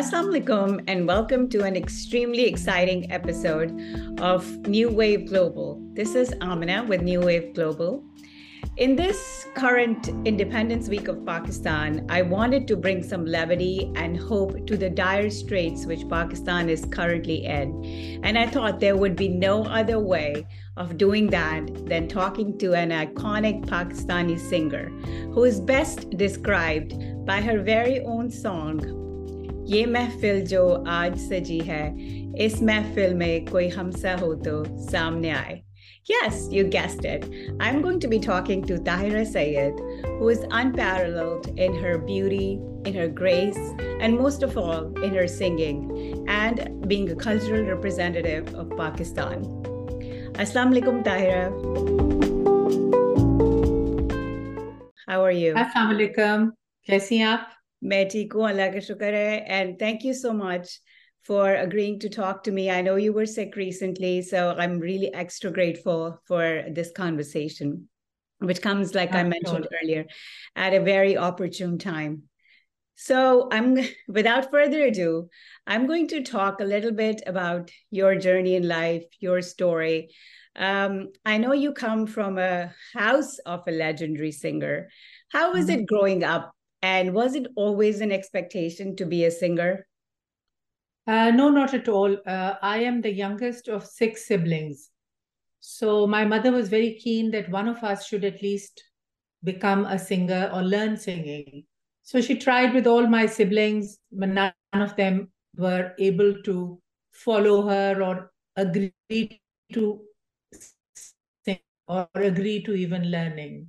Assalamu alaikum, and welcome to an extremely exciting episode of New Wave Global. This is Amina with New Wave Global. In this current Independence Week of Pakistan, I wanted to bring some levity and hope to the dire straits which Pakistan is currently in. And I thought there would be no other way of doing that than talking to an iconic Pakistani singer who is best described by her very own song, ये महफिल जो आज सजी है इस महफिल में कोई हमसा हो तो सामने आए Yes, you guessed it. I'm going to be talking to Tahira Sayed, who is unparalleled in her beauty, in her grace, and most of all, in her singing and being a cultural representative of Pakistan. Assalamu alaikum, Tahira. How are you? Assalamu alaikum. कैसी हैं आप मैं ठीक हूँ अल्लाह का शुक्र है and thank you so much for agreeing to talk to me. I know you were sick recently, so I'm really extra grateful for this conversation, which comes, like I mentioned earlier, at a very opportune time. So I'm without further ado, I'm going to talk a little bit about your journey in life, your story. Um, I know you come from a house of a legendary singer. How was Mhm. it growing up? and was it always an expectation to be a singer? Uh, no, not at all. Uh, I am the youngest of six siblings. So my mother was very keen that one of us should at least become a singer or learn singing. So she tried with all my siblings, but none of them were able to follow her or agree to sing or agree to even learning.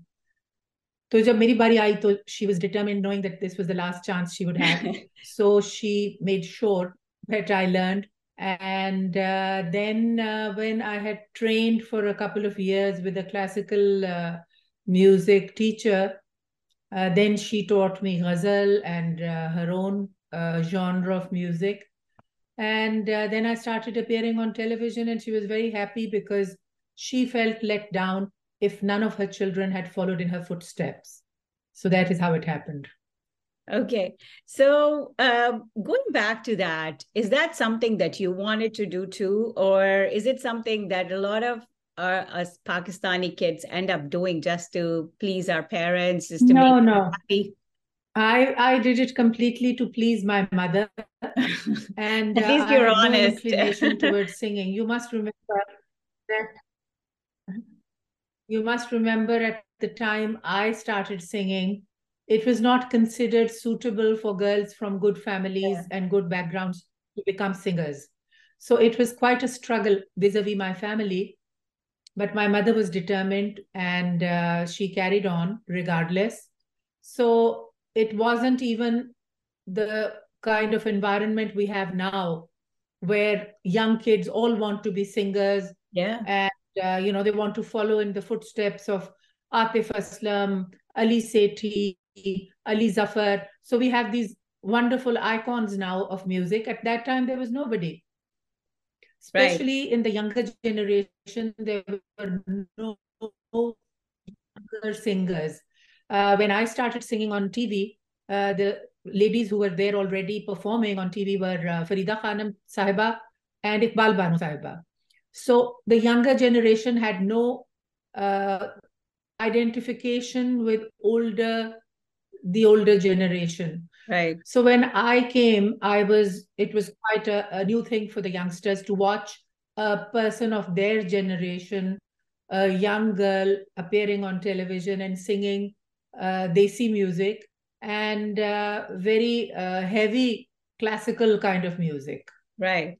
तो जब मेरी बारी आई तो she was determined knowing that this was the last chance she would have. so she made sure that I learned. And uh, then uh, when I had trained for a couple of years with a classical uh, music teacher, uh, then she taught me ghazal and uh, her own uh, genre of music. And uh, then I started appearing on television, and she was very happy because she felt let down if none of her children had followed in her footsteps. So that is how it happened. Okay. So um, going back to that, is that something that you wanted to do too? Or is it something that a lot of uh, us Pakistani kids end up doing just to please our parents, just to No, make no. them happy? I I did it completely to please my mother, and At uh, least I you're no honest. inclination towards singing. You must remember that. You must remember at the time I started singing, it was not considered suitable for girls from good families Yeah. and good backgrounds to become singers. So it was quite a struggle vis-a-vis my family. But my mother was determined and uh, she carried on regardless. So it wasn't even the kind of environment we have now where young kids all want to be singers Yeah. Uh, you know they want to follow in the footsteps of Atif Aslam, Ali Sethi, Ali Zafar. So we have these wonderful icons now of music. At that time, there was nobody. Right. Especially in the younger generation, there were no, no younger singers. Uh, when I started singing on TV, uh, the ladies who were there already performing on TV were uh, Farida Khanam Sahiba and Iqbal Bano Sahiba. So the younger generation had no uh, identification with older, the older generation. Right. So when I came, I was it was quite a, a new thing for the youngsters to watch a person of their generation, a young girl appearing on television and singing uh, desi music and uh, very uh, heavy classical kind of music. Right.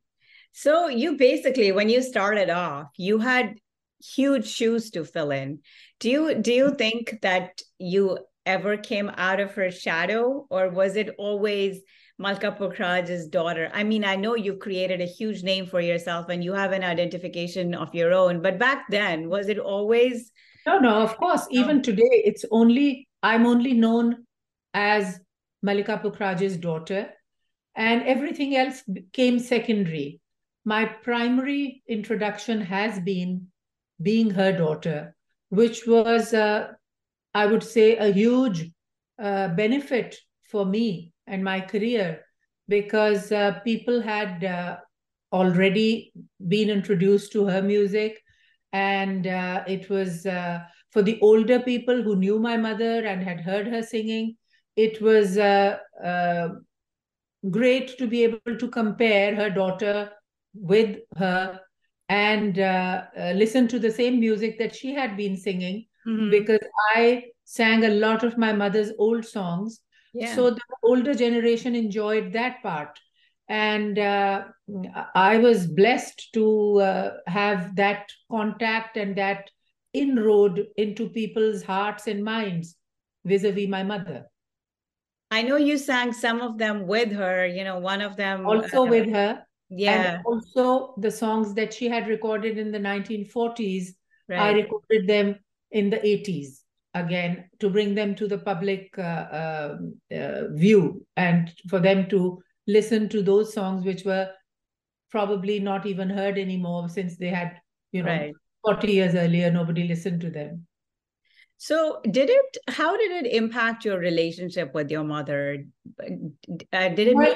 So you basically, when you started off, you had huge shoes to fill in. Do you do you think that you ever came out of her shadow, or was it always Malka Pukhraj's daughter? I mean, I know you created a huge name for yourself and you have an identification of your own, but back then, was it always No, no, of course. Even today, it's only I'm only known as Malika Pukhraj's daughter, and everything else came secondary. My primary introduction has been being her daughter, which was, uh, I would say, a huge uh, benefit for me and my career because uh, people had uh, already been introduced to her music. And uh, it was uh, for the older people who knew my mother and had heard her singing, it was great to be able to compare her daughter with her and listen to the same music that she had been singing. Mm-hmm. Because I sang a lot of my mother's old songs. Yeah. So the older generation enjoyed that part. And uh, I was blessed to uh, have that contact and that inroad into people's hearts and minds vis a vis my mother. I know you sang some of them with her, you know, one of them. Also uh, with her. Yeah. And also the songs that she had recorded in the 1940s, right. I recorded them in the 80s again to bring them to the public uh, uh, uh, view and for them to listen to those songs which were probably not even heard anymore since they had you know right. 40 years earlier nobody listened to them so did it how did it impact your relationship with your mother uh, did it well,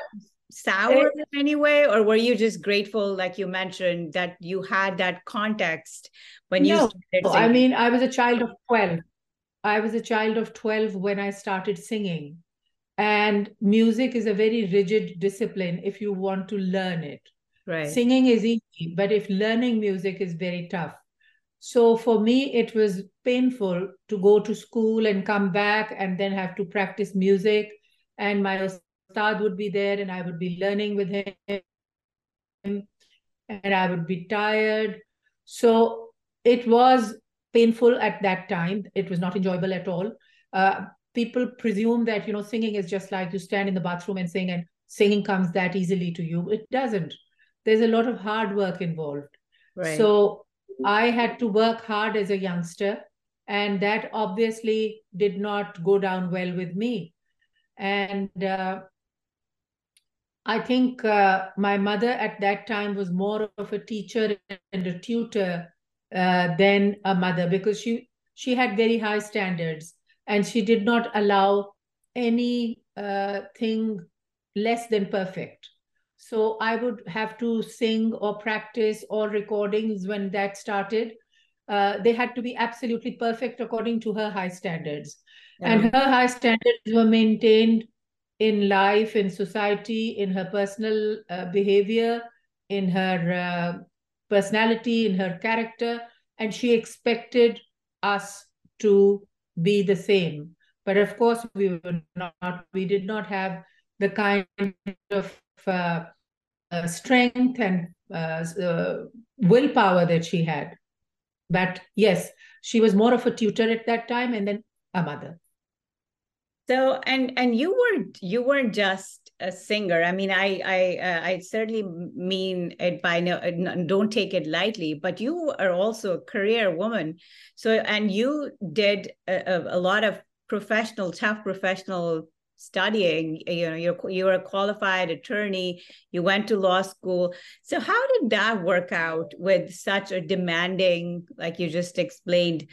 sour in any way or were you just grateful like you mentioned that you had that context when no, you i mean i was a child of 12 I was a child of 12 when I started singing. And music is a very rigid discipline if you want to learn it. Right. Singing is easy, but if learning music is very tough. So for me, it was painful to go to school and come back and then have to practice music. And my ustad would be there and I would be learning with him and I would be tired. So it was painful at that time. It was not enjoyable at all. Uh, people presume that you know singing is just like you stand in the bathroom and sing, and singing comes that easily to you. It doesn't. There's a lot of hard work involved. Right. So I had to work hard as a youngster, and that obviously did not go down well with me. And uh, I think uh, my mother at that time was more of a teacher and a tutor uh, than a mother because she she had very high standards and she did not allow any uh, thing less than perfect. So i would have to sing or practice or recordings when that started. Uh, they had to be absolutely perfect according to her high standards. Yeah. and her high standards were maintained in life in society in her personal uh, behavior in her uh, personality, in her character, and she expected us to be the same. But of course, we were not. We did not have the kind of uh, uh, strength and uh, uh willpower that she had. But yes, she was more of a tutor at that time, and then a mother. So and and you weren't you weren't just a singer. I mean, I I uh, I certainly mean it by no don't take it lightly. But you are also a career woman. So and you did a, a lot of professional, tough professional studying you know you're you're a qualified attorney you went to law school so how did that work out with such a demanding like you just explained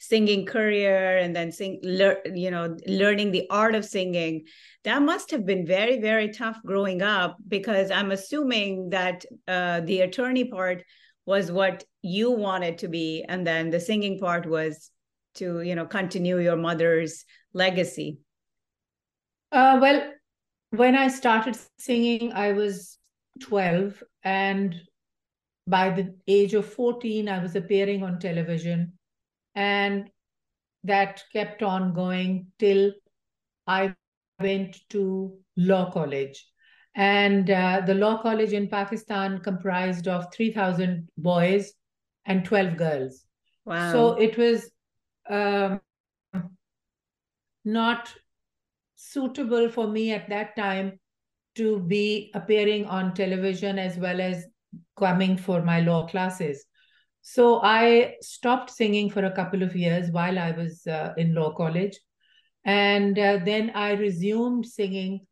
singing career and then sing lear, you know learning the art of singing that must have been very very tough growing up because i'm assuming that uh, the attorney part was what you wanted to be and then the singing part was to you know continue your mother's legacy. Uh, well when i started singing i was 12 and by the age of 14 i was appearing on television and that kept on going till I went to law college. And uh, the law college in Pakistan comprised of 3,000 boys and 12 girls. Wow. So it was um, not suitable for me at that time to be appearing on television as well as coming for my law classes. So I stopped singing for a couple of years while I was uh, in law college. And uh, then I resumed singing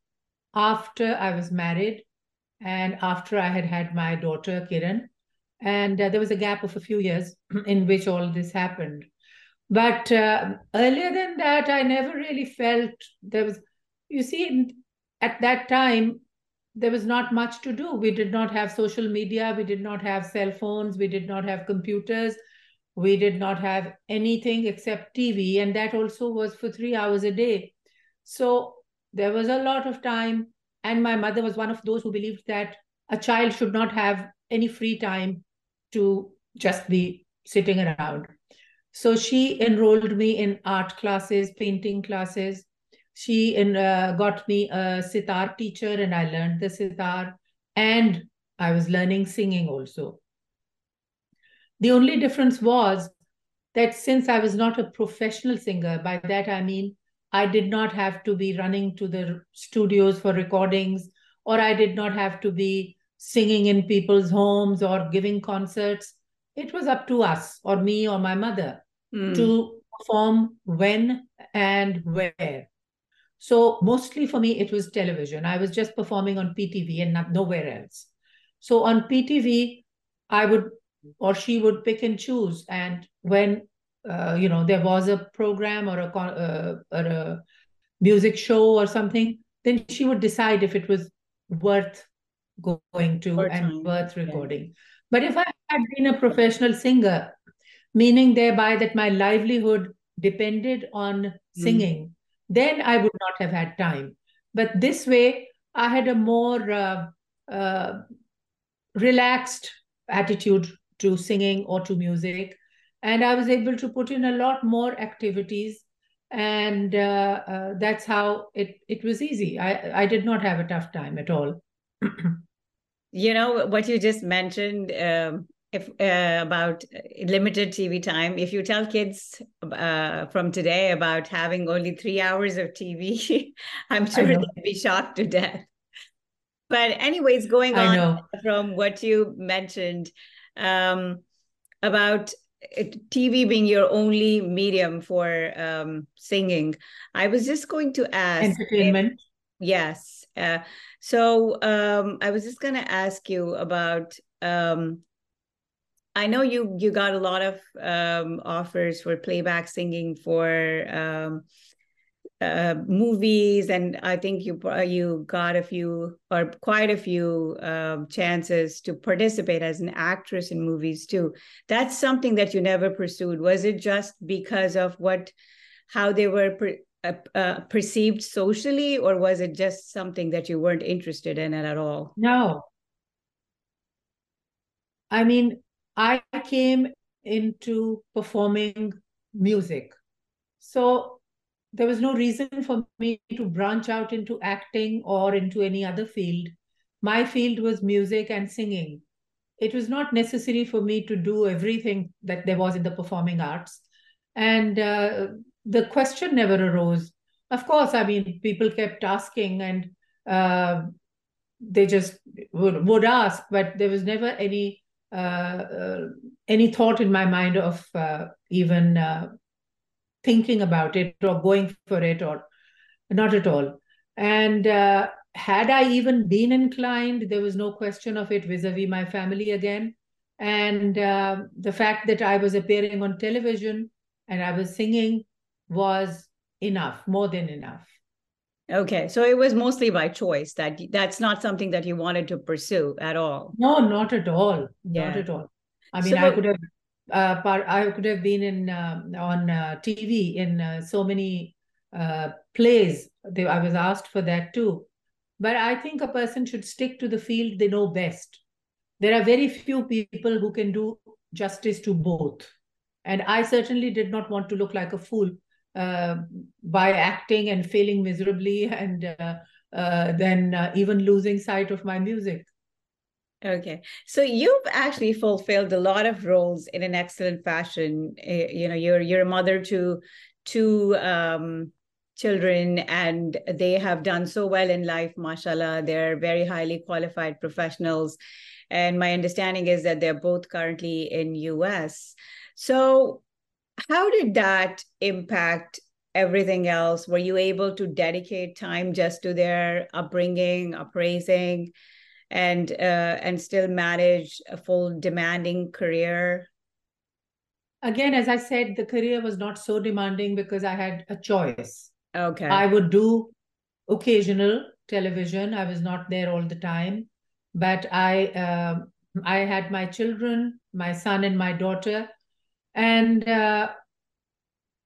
after I was married and after I had had my daughter, Kiran. And uh, there was a gap of a few years in which all this happened. But uh, earlier than that, I never really felt there was, you see, at that time, there was not much to do. We did not have social media, we did not have cell phones, we did not have computers, we did not have anything except TV, and that also was for three hours a day. So there was a lot of time, and my mother was one of those who believed that a child should not have any free time to just be sitting around. So she enrolled me in art classes, painting classes. She in, uh, got me a sitar teacher, and I learned the sitar, and I was learning singing also. The only difference was that since I was not a professional singer, by that I mean I did not have to be running to the studios for recordings, or I did not have to be singing in people's homes or giving concerts. It was up to us, or me, or my mother, mm. to perform when and where. So, mostly for me, it was television. I was just performing on PTV and not, nowhere else. So, on PTV, I would or she would pick and choose. And when uh, you know there was a program or a uh, or a music show or something, then she would decide if it was worth going to and worth recording. Yeah. But if I had been a professional singer, meaning thereby that my livelihood depended on mm. Then I would not have had time. But this way, I had a more uh, uh, relaxed attitude to singing or to music. And I was able to put in a lot more activities. And uh, uh, that's how it, it was easy. I, I did not have a tough time at all. you know, what you just mentioned um, if uh, about limited TV time, if you tell kids uh, from today about having only three hours of TV, I'm sure they'd be shocked to death. But anyways, going on from what you mentioned, um, about uh, TV being your only medium for um, singing. I was just going to ask. Entertainment. If, yes. Uh, so um, I was just going to ask you about. Um, I know you you got a lot of um, offers for playback singing for um, uh, movies, and I think you you got a few or quite a few uh, chances to participate as an actress in movies too. That's something that you never pursued. Was it just because of what how they were uh, uh, perceived socially, or was it just something that you weren't interested in at all? No. I mean, I came into performing music. So there was no reason for me to branch out into acting or into any other field. My field was music and singing. It was not necessary for me to do everything that there was in the performing arts. And uh, the question never arose. Of course, I mean, people kept asking and uh, they just would, would ask, but there was never any any thought in my mind of uh, even uh, thinking about it or going for it or not at all. And uh, had I even been inclined, there was no question of it vis a vis my family again. And uh, the fact that I was appearing on television and I was singing was enough, more than enough. Okay, so it was mostly by choice that that's not something that you wanted to pursue at all. No, not at all. Yeah. Not at all. I mean, so, I could have uh, part, I could have been in uh, on uh, TV in uh, so many uh, plays. They, I was asked for that too. But I think a person should stick to the field they know best. There are very few people who can do justice to both. And I certainly did not want to look like a fool by acting and failing miserably and then even losing sight of my music. Okay. So you've actually fulfilled a lot of roles in an excellent fashion. Eh, you know, you're you're a mother to two um, children and they have done so well in life, mashallah. They're very highly qualified professionals. And my understanding is that they're both currently in US. So how did that impact everything else? Were you able to dedicate time just to their upbringing, appraising? and uh, and still manage a full demanding career again as i said the career was not so demanding because i had a choice okay i would do occasional television. I was not there all the time, but I uh, I had my children, my son and my daughter, and uh,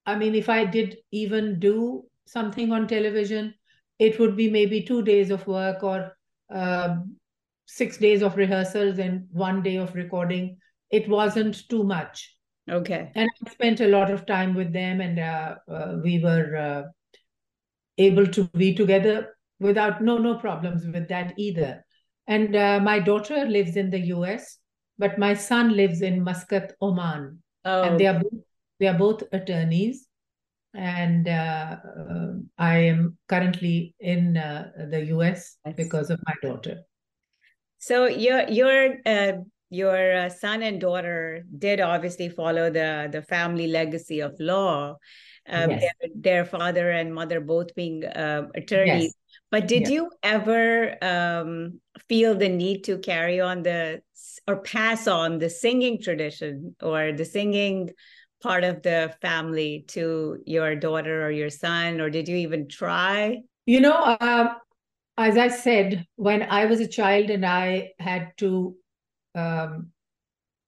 I mean, if I did even do something on television, it would be maybe two days of work or uh, six days of rehearsals and one day of recording. It wasn't too much. Okay. And I spent a lot of time with them, and uh, uh, we were uh, able to be together without no no problems with that either. And uh, my daughter lives in the U.S., but my son lives in Muscat, Oman, Oh, and they are both, they are both attorneys. And uh, uh, I am currently in uh, the U.S. Because of my daughter. so your your uh, your uh, son and daughter did obviously follow the the family legacy of law. Um, Yes. their, their father and mother both being uh, attorneys. Yes. But did Yes. you ever um, feel the need to carry on the or pass on the singing tradition or the singing part of the family to your daughter or your son, or did you even try? You know, uh, as I said, when I was a child and I had to, um,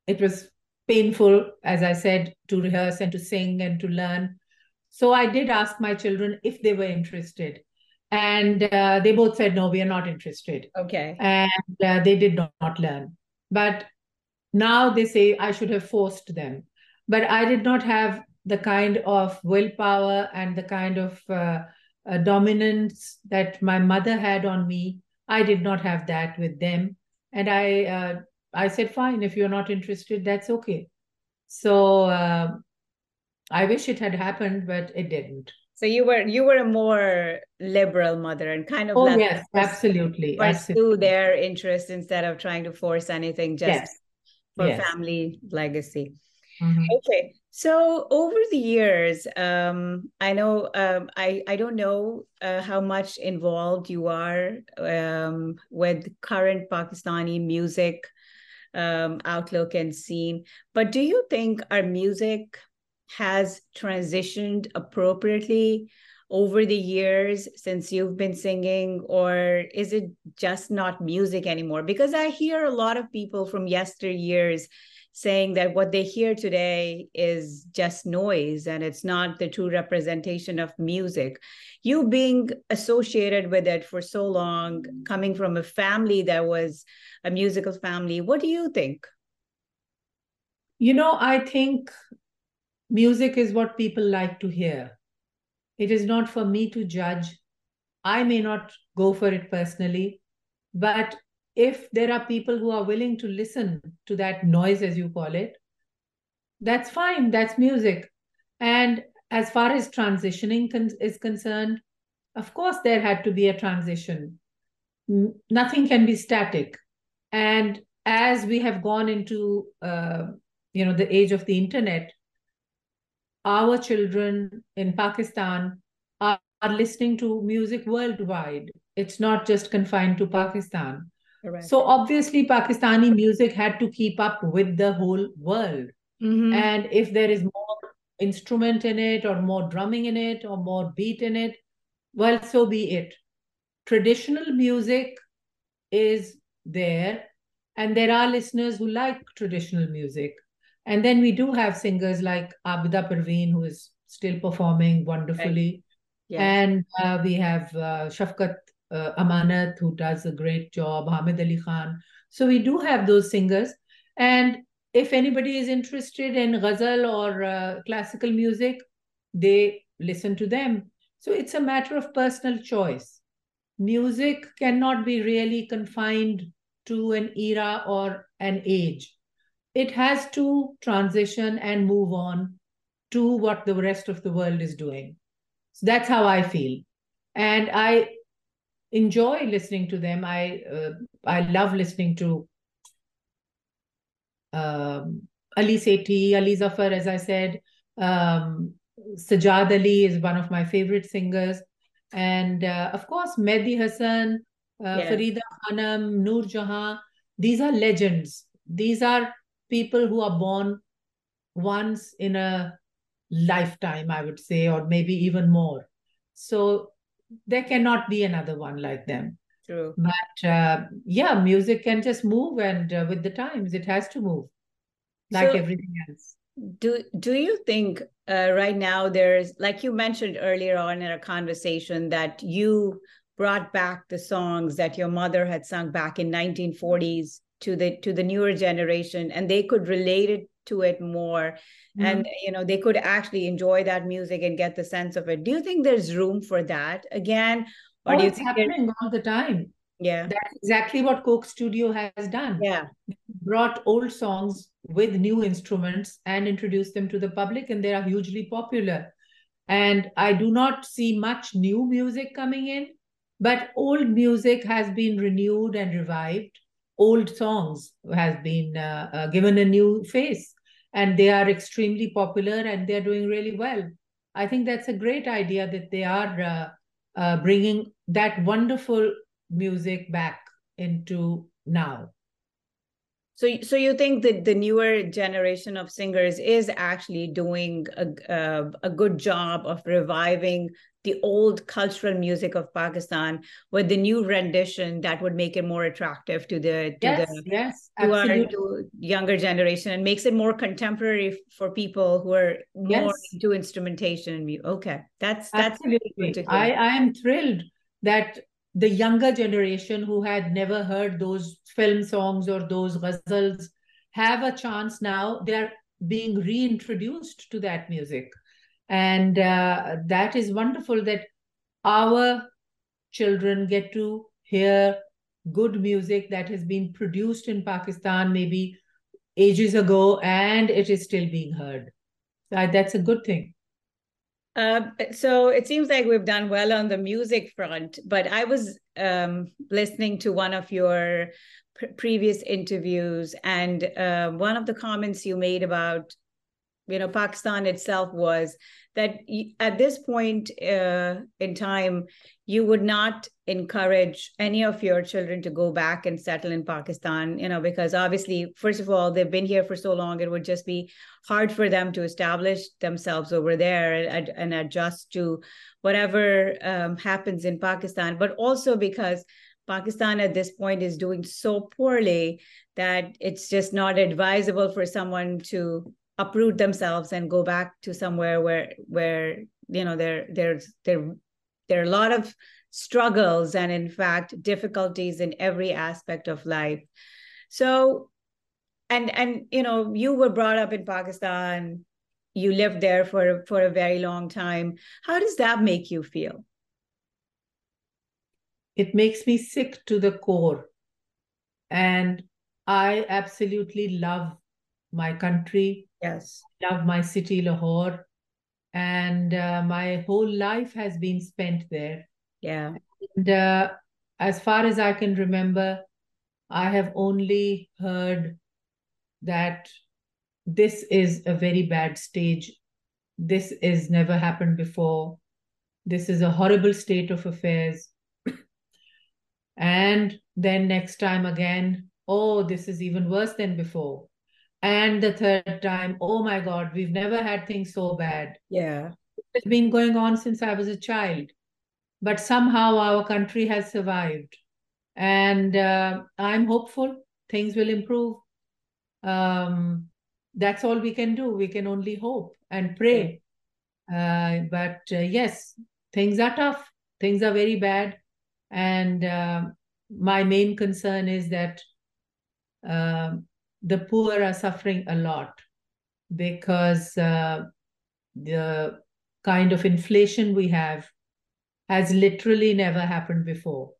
it was painful, as I said, to rehearse and to sing and to learn. So I did ask my children if they were interested. And uh, they both said, no, we are not interested. Okay. And uh, they did not, not learn. But now they say I should have forced them. But I did not have the kind of willpower and the kind of uh, uh, dominance that my mother had on me. I did not have that with them. And I, uh, I said, fine, if you're not interested, that's okay. So uh, I wish it had happened, but it didn't. So you were you were a more liberal mother and kind of Oh, yes, absolutely. pursue their interest instead of trying to force anything just Yes. for Yes. family legacy. Mhm. Okay, so over the years, um, I know um, I I don't know uh, how much involved you are um, with current Pakistani music um, outlook and scene, but do you think our music has transitioned appropriately over the years since you've been singing, or is it just not music anymore? Because I hear a lot of people from yesteryears saying that what they hear today is just noise and it's not the true representation of music. You being associated with it for so long, coming from a family that was a musical family, what do you think? You know, I think music is what people like to hear. It is not for me to judge. I may not go for it personally, but if there are people who are willing to listen to that noise, as you call it, that's fine. That's music. And as far as transitioning con- is concerned, of course, there had to be a transition. N- Nothing can be static. And as we have gone into, uh, you know, the age of the internet, our children in Pakistan are, are listening to music worldwide. It's not just confined to Pakistan. Correct. So obviously, Pakistani music had to keep up with the whole world. Mhm. And if there is more instrument in it, or more drumming in it, or more beat in it, well, so be it. Traditional music is there, and there are listeners who like traditional music. And then we do have singers like Abida Parveen, who is still performing wonderfully. Yes. And uh, we have uh, Shafqat uh, Amanat, who does a great job, Hamid Ali Khan. So we do have those singers. And if anybody is interested in ghazal or uh, classical music, they listen to them. So it's a matter of personal choice. Music cannot be really confined to an era or an age. It has to transition and move on to what the rest of the world is doing. So that's how I feel. And I enjoy listening to them. I uh, I love listening to um, Ali Sethi, Ali Zafar, as I said. Um, Sajjad Ali is one of my favorite singers. And uh, of course, Mehdi Hassan, uh. Farida Khanam, Noor Jahan. These are legends. These are people who are born once in a lifetime, I would say, or maybe even more. So there cannot be another one like them. True. But uh, yeah, music can just move, and uh, with the times, it has to move, like so, everything else. Do Do you think uh, right now there's, like you mentioned earlier on in our conversation, that you brought back the songs that your mother had sung back in 1940s to the to the newer generation, and they could relate it to it more. Mm-hmm. and you know they could actually enjoy that music and get the sense of it. Do you think there's room for that again? Or oh, do you it's happening all the time. Yeah. That's exactly what coke studio has done. Yeah. Brought old songs with new instruments and introduced them to the public and they are hugely popular. And i do not see much new music coming in but old music has been renewed and revived old songs has been uh, uh, given a new face. And they are extremely popular and they're doing really well. I think that's a great idea that they are uh, uh, bringing that wonderful music back into now so, so you think that the newer generation of singers is actually doing a, a, a good job of reviving the old cultural music of Pakistan with the new rendition that would make it more attractive to the to yes, the yes, to our to younger generation and makes it more contemporary for people who are more yes. into instrumentation. Okay, that's that's absolutely. I I am thrilled that the younger generation who had never heard those film songs or those ghazals have a chance now. They're being reintroduced to that music and uh, that is wonderful that our children get to hear good music that has been produced in Pakistan maybe ages ago and it is still being heard. Uh, that's a good thing. Uh, so it seems like we've done well on the music front, but I was um, listening to one of your previous interviews, and uh, one of the comments you made about you know pakistan itself was that at this point uh, in time you would not encourage any of your children to go back and settle in pakistan you know because obviously first of all they've been here for so long it would just be hard for them to establish themselves over there and, and adjust to whatever um, happens in pakistan. But also because Pakistan at this point is doing so poorly that it's just not advisable for someone to uproot themselves and go back to somewhere where where you know there there's there there are a lot of struggles and in fact difficulties in every aspect of life. So and and you know you were brought up in pakistan. You lived there for for a very long time. How does that make you feel? It makes me sick to the core. And i absolutely love my country Yes. Love my city, Lahore. And uh, my whole life has been spent there. Yeah. And uh, as far as I can remember, I have only heard that this is a very bad stage. This is never happened before. This is a horrible state of affairs. and then next time again, oh, this is even worse than before and the third time oh my god we've never had things so bad. Yeah. It's been going on since i was a child but somehow our country has survived. And uh, i'm hopeful things will improve. Um, that's all we can do. We can only hope and pray. Uh, but uh, yes things are tough. Things are very bad. And uh, my main concern is that um, the poor are suffering a lot because uh, the kind of inflation we have has literally never happened before.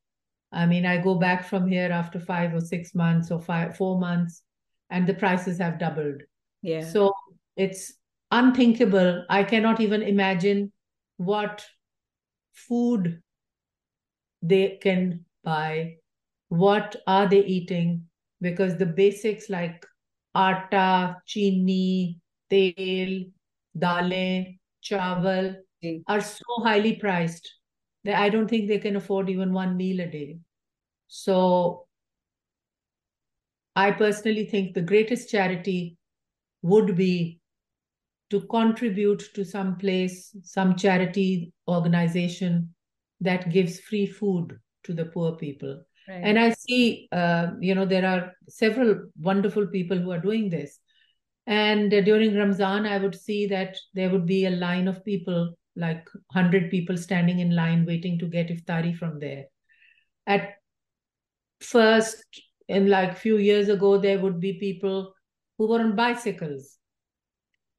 I mean, I go back from here after five or six months or five, four months, and the prices have doubled. Yeah. So it's unthinkable. I cannot even imagine what food they can buy, what are they eating, because the basics like atta, chini, tel, dal, chawal mm. are so highly priced that I don't think they can afford even one meal a day. So I personally think the greatest charity would be to contribute to some place, some charity organization that gives free food to the poor people. Right. And I see, uh, you know, there are several wonderful people who are doing this. And uh, during Ramzan, I would see that there would be a line of people, like 100 people standing in line waiting to get iftari from there. At first, in like few years ago, there would be people who were on bicycles.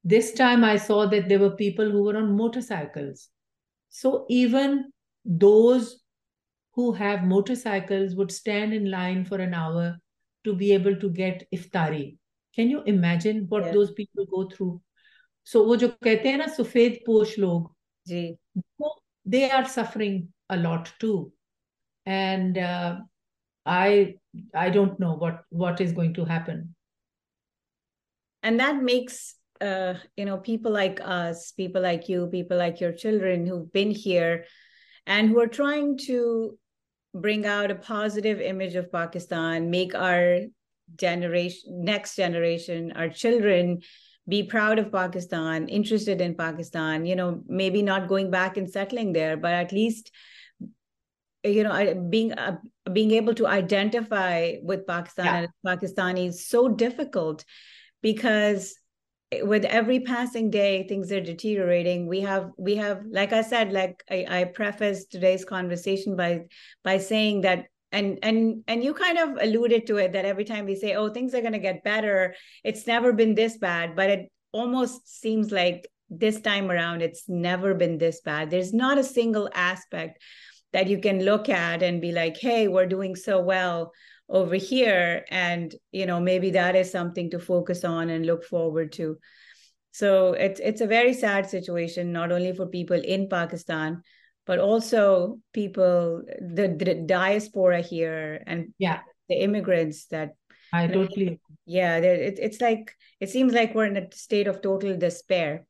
This time I saw that there were people who were on motorcycles. So even those who have motorcycles would stand in line for an hour to be able to get iftari. Can you imagine what Yeah. those people go through? So वो जो कहते हैं ना सफेद पोश लोग जी वो- they are suffering a lot too and uh, i i don't know what what is going to happen and that makes uh you know people like us people like you people like your children who've been here and who are trying to bring out a positive image of pakistan make our generation next generation our children be proud of pakistan interested in pakistan you know maybe not going back and settling there but at least you know being uh, being able to identify with pakistan Yeah. and pakistani is so difficult because Eh, with every passing day things are deteriorating. We have we have like i said like i, I prefaced today's conversation by by saying that and and and you kind of alluded to it that every time we say oh things are going to get better it's never been this bad but it almost seems like this time around it's never been this bad. There's not a single aspect that you can look at and be like hey we're doing so well over here. And you know maybe that is something to focus on and look forward to. So it's it's a very sad situation not only for people in pakistan but also people the, the diaspora here and yeah. the immigrants that i totally yeah it, it's like it seems like we're in a state of total despair.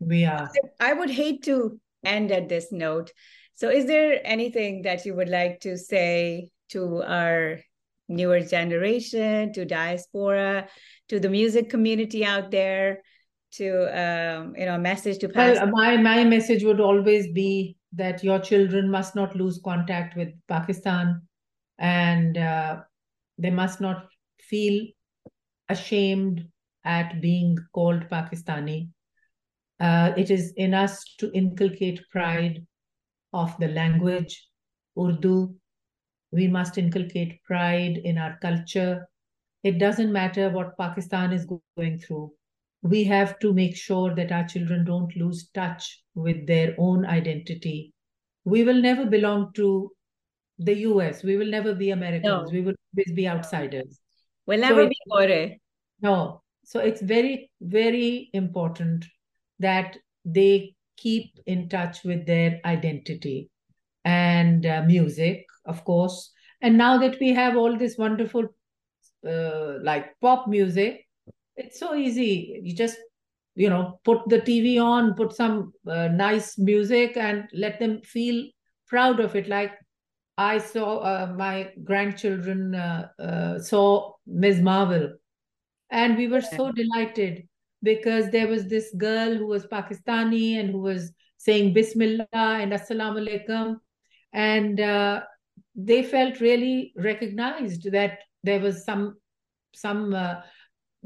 We are. I would hate to end at this note. So, is there anything that you would like to say to our newer generation, to diaspora, to the music community out there, to um, you know, a message to pass? well my my message would always be that your children must not lose contact with pakistan and uh, they must not feel ashamed at being called pakistani uh, it is in us to inculcate pride of the language, Urdu. We must inculcate pride in our culture. It doesn't matter what Pakistan is going through. We have to make sure that our children don't lose touch with their own identity. We will never belong to the US. We will never be Americans. No. We will always be outsiders. We'll never it- be Gore. No. So it's very, very important that they keep in touch with their identity and uh, music, of course. And now that we have all this wonderful, uh, like pop music, it's so easy. You just, you know, put the TV on, put some uh, nice music, and let them feel proud of it. Like I saw uh, my grandchildren uh, uh, saw Ms. Marvel, and we were so delighted because there was this girl who was Pakistani and who was saying Bismillah and Assalamu alaikum, and uh, they felt really recognized that there was some some uh,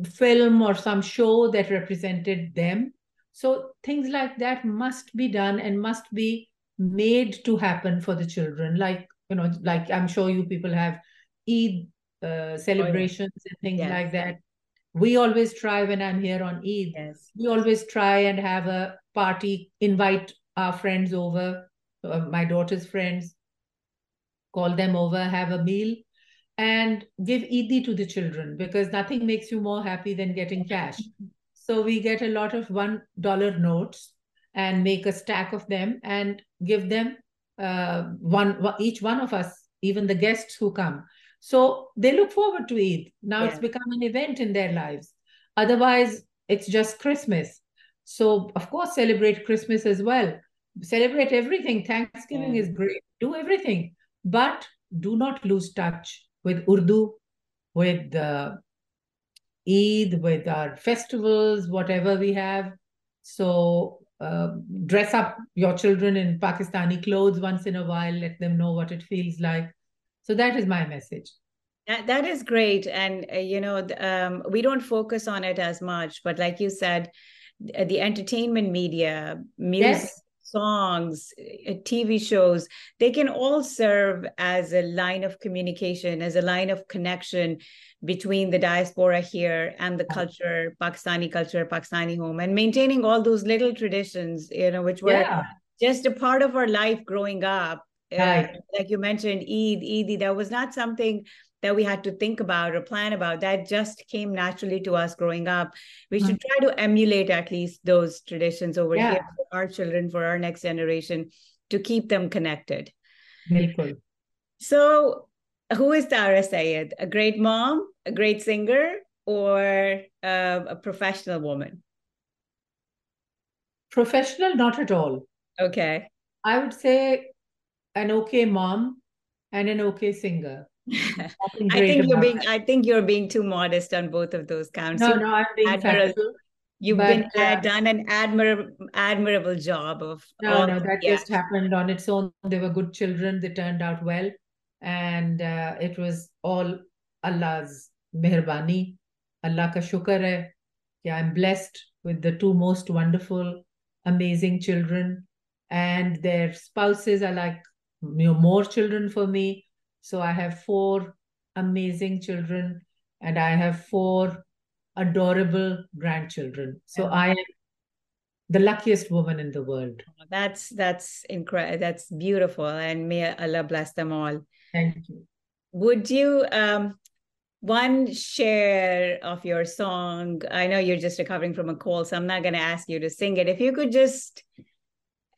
film or some show that represented them. So things like that must be done and must be made to happen for the children. Like you know, like I'm sure you people have Eid uh, celebrations and things Yes. like that. We always try when I'm here on Eid. Yes. We always try and have a party, invite our friends over, uh, my daughter's friends, call them over, have a meal, and give Eid to the children because nothing makes you more happy than getting cash. So we get a lot of one dollar notes and make a stack of them and give them uh, one each one of us, even the guests who come. So they look forward to Eid. Now it's become an event in their lives. Otherwise, it's just Christmas. So of course, celebrate Christmas as well. Celebrate everything. Thanksgiving Yeah. is great. Do everything, but do not lose touch with Urdu, with uh, Eid, with our festivals, whatever we have. So uh, dress up your children in Pakistani clothes once in a while, let them know what it feels like. So that is my message. That, that is great. And, uh, you know, um, we don't focus on it as much, but like you said, the entertainment media, music, yes songs, uh, TV shows, they can all serve as a line of communication, as a line of connection between the diaspora here and the culture, Pakistani culture, Pakistani home, and maintaining all those little traditions, you know, which were yeah. just a part of our life growing up. Right. Uh, like you mentioned, Eid, Eid, that was not something that we had to think about or plan about. That just came naturally to us growing up. We mm-hmm. should try to emulate at least those traditions over yeah. here for our children, for our next generation, to keep them connected. Bilkul. So, who is Tahira Syed? A great mom, a great singer, or uh, a professional woman? Professional, not at all. Okay. I would say an okay mom and an okay singer. I think you're being. That. I think you're being too modest on both of those counts. No, you no, I'm being factual. You've but, been uh, done an admirable, admirable job of. No, no, that just happened on its own. They were good children. They turned out well, and uh, it was all Allah's mehrbani. Allah ka shukar hai. Yeah, I'm blessed with the two most wonderful, amazing children, and their spouses are like you know more children for me so I have four amazing children and I have four adorable grandchildren. So I am the luckiest woman in the world. That's that's incredible. That's beautiful, and may Allah bless them all. Thank you. Would you um one share of your song? I know you're just recovering from a cold, so I'm not going to ask you to sing it. If you could just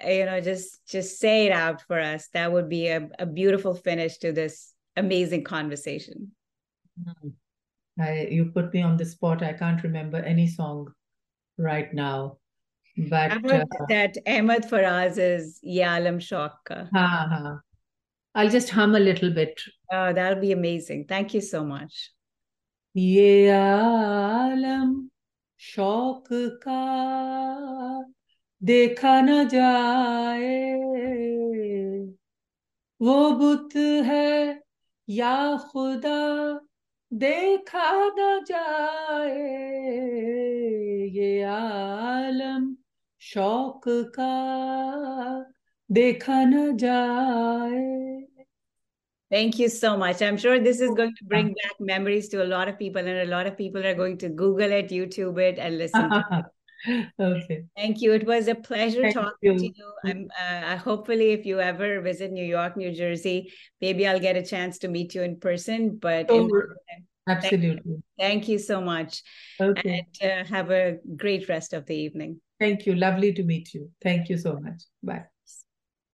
you know just just say it out for us that would be a, a beautiful finish to this amazing conversation mm-hmm. I, you put me on the spot i can't remember any song right now but uh, that ahmed faraz is yalam shokka uh-huh. i'll just hum a little bit oh that'll be amazing thank you so much ये आलम शौक का देखा न जाए वो बुत है या खुदा देखा न जाए ये आलम शौक का देखा न जाए Thank you so much. I'm sure this is going to bring back memories to a lot of people, and a lot of people are going to Google it, YouTube it, and listen to it. okay. Thank you. It was a pleasure Thank talking you. to you. I'm uh, hopefully if you ever visit New York, New Jersey, maybe I'll get a chance to meet you in person. But oh, in absolutely. Thank you. Thank you. so much. Okay. And uh, have a great rest of the evening. Thank you. Lovely to meet you. Thank you so much. Bye.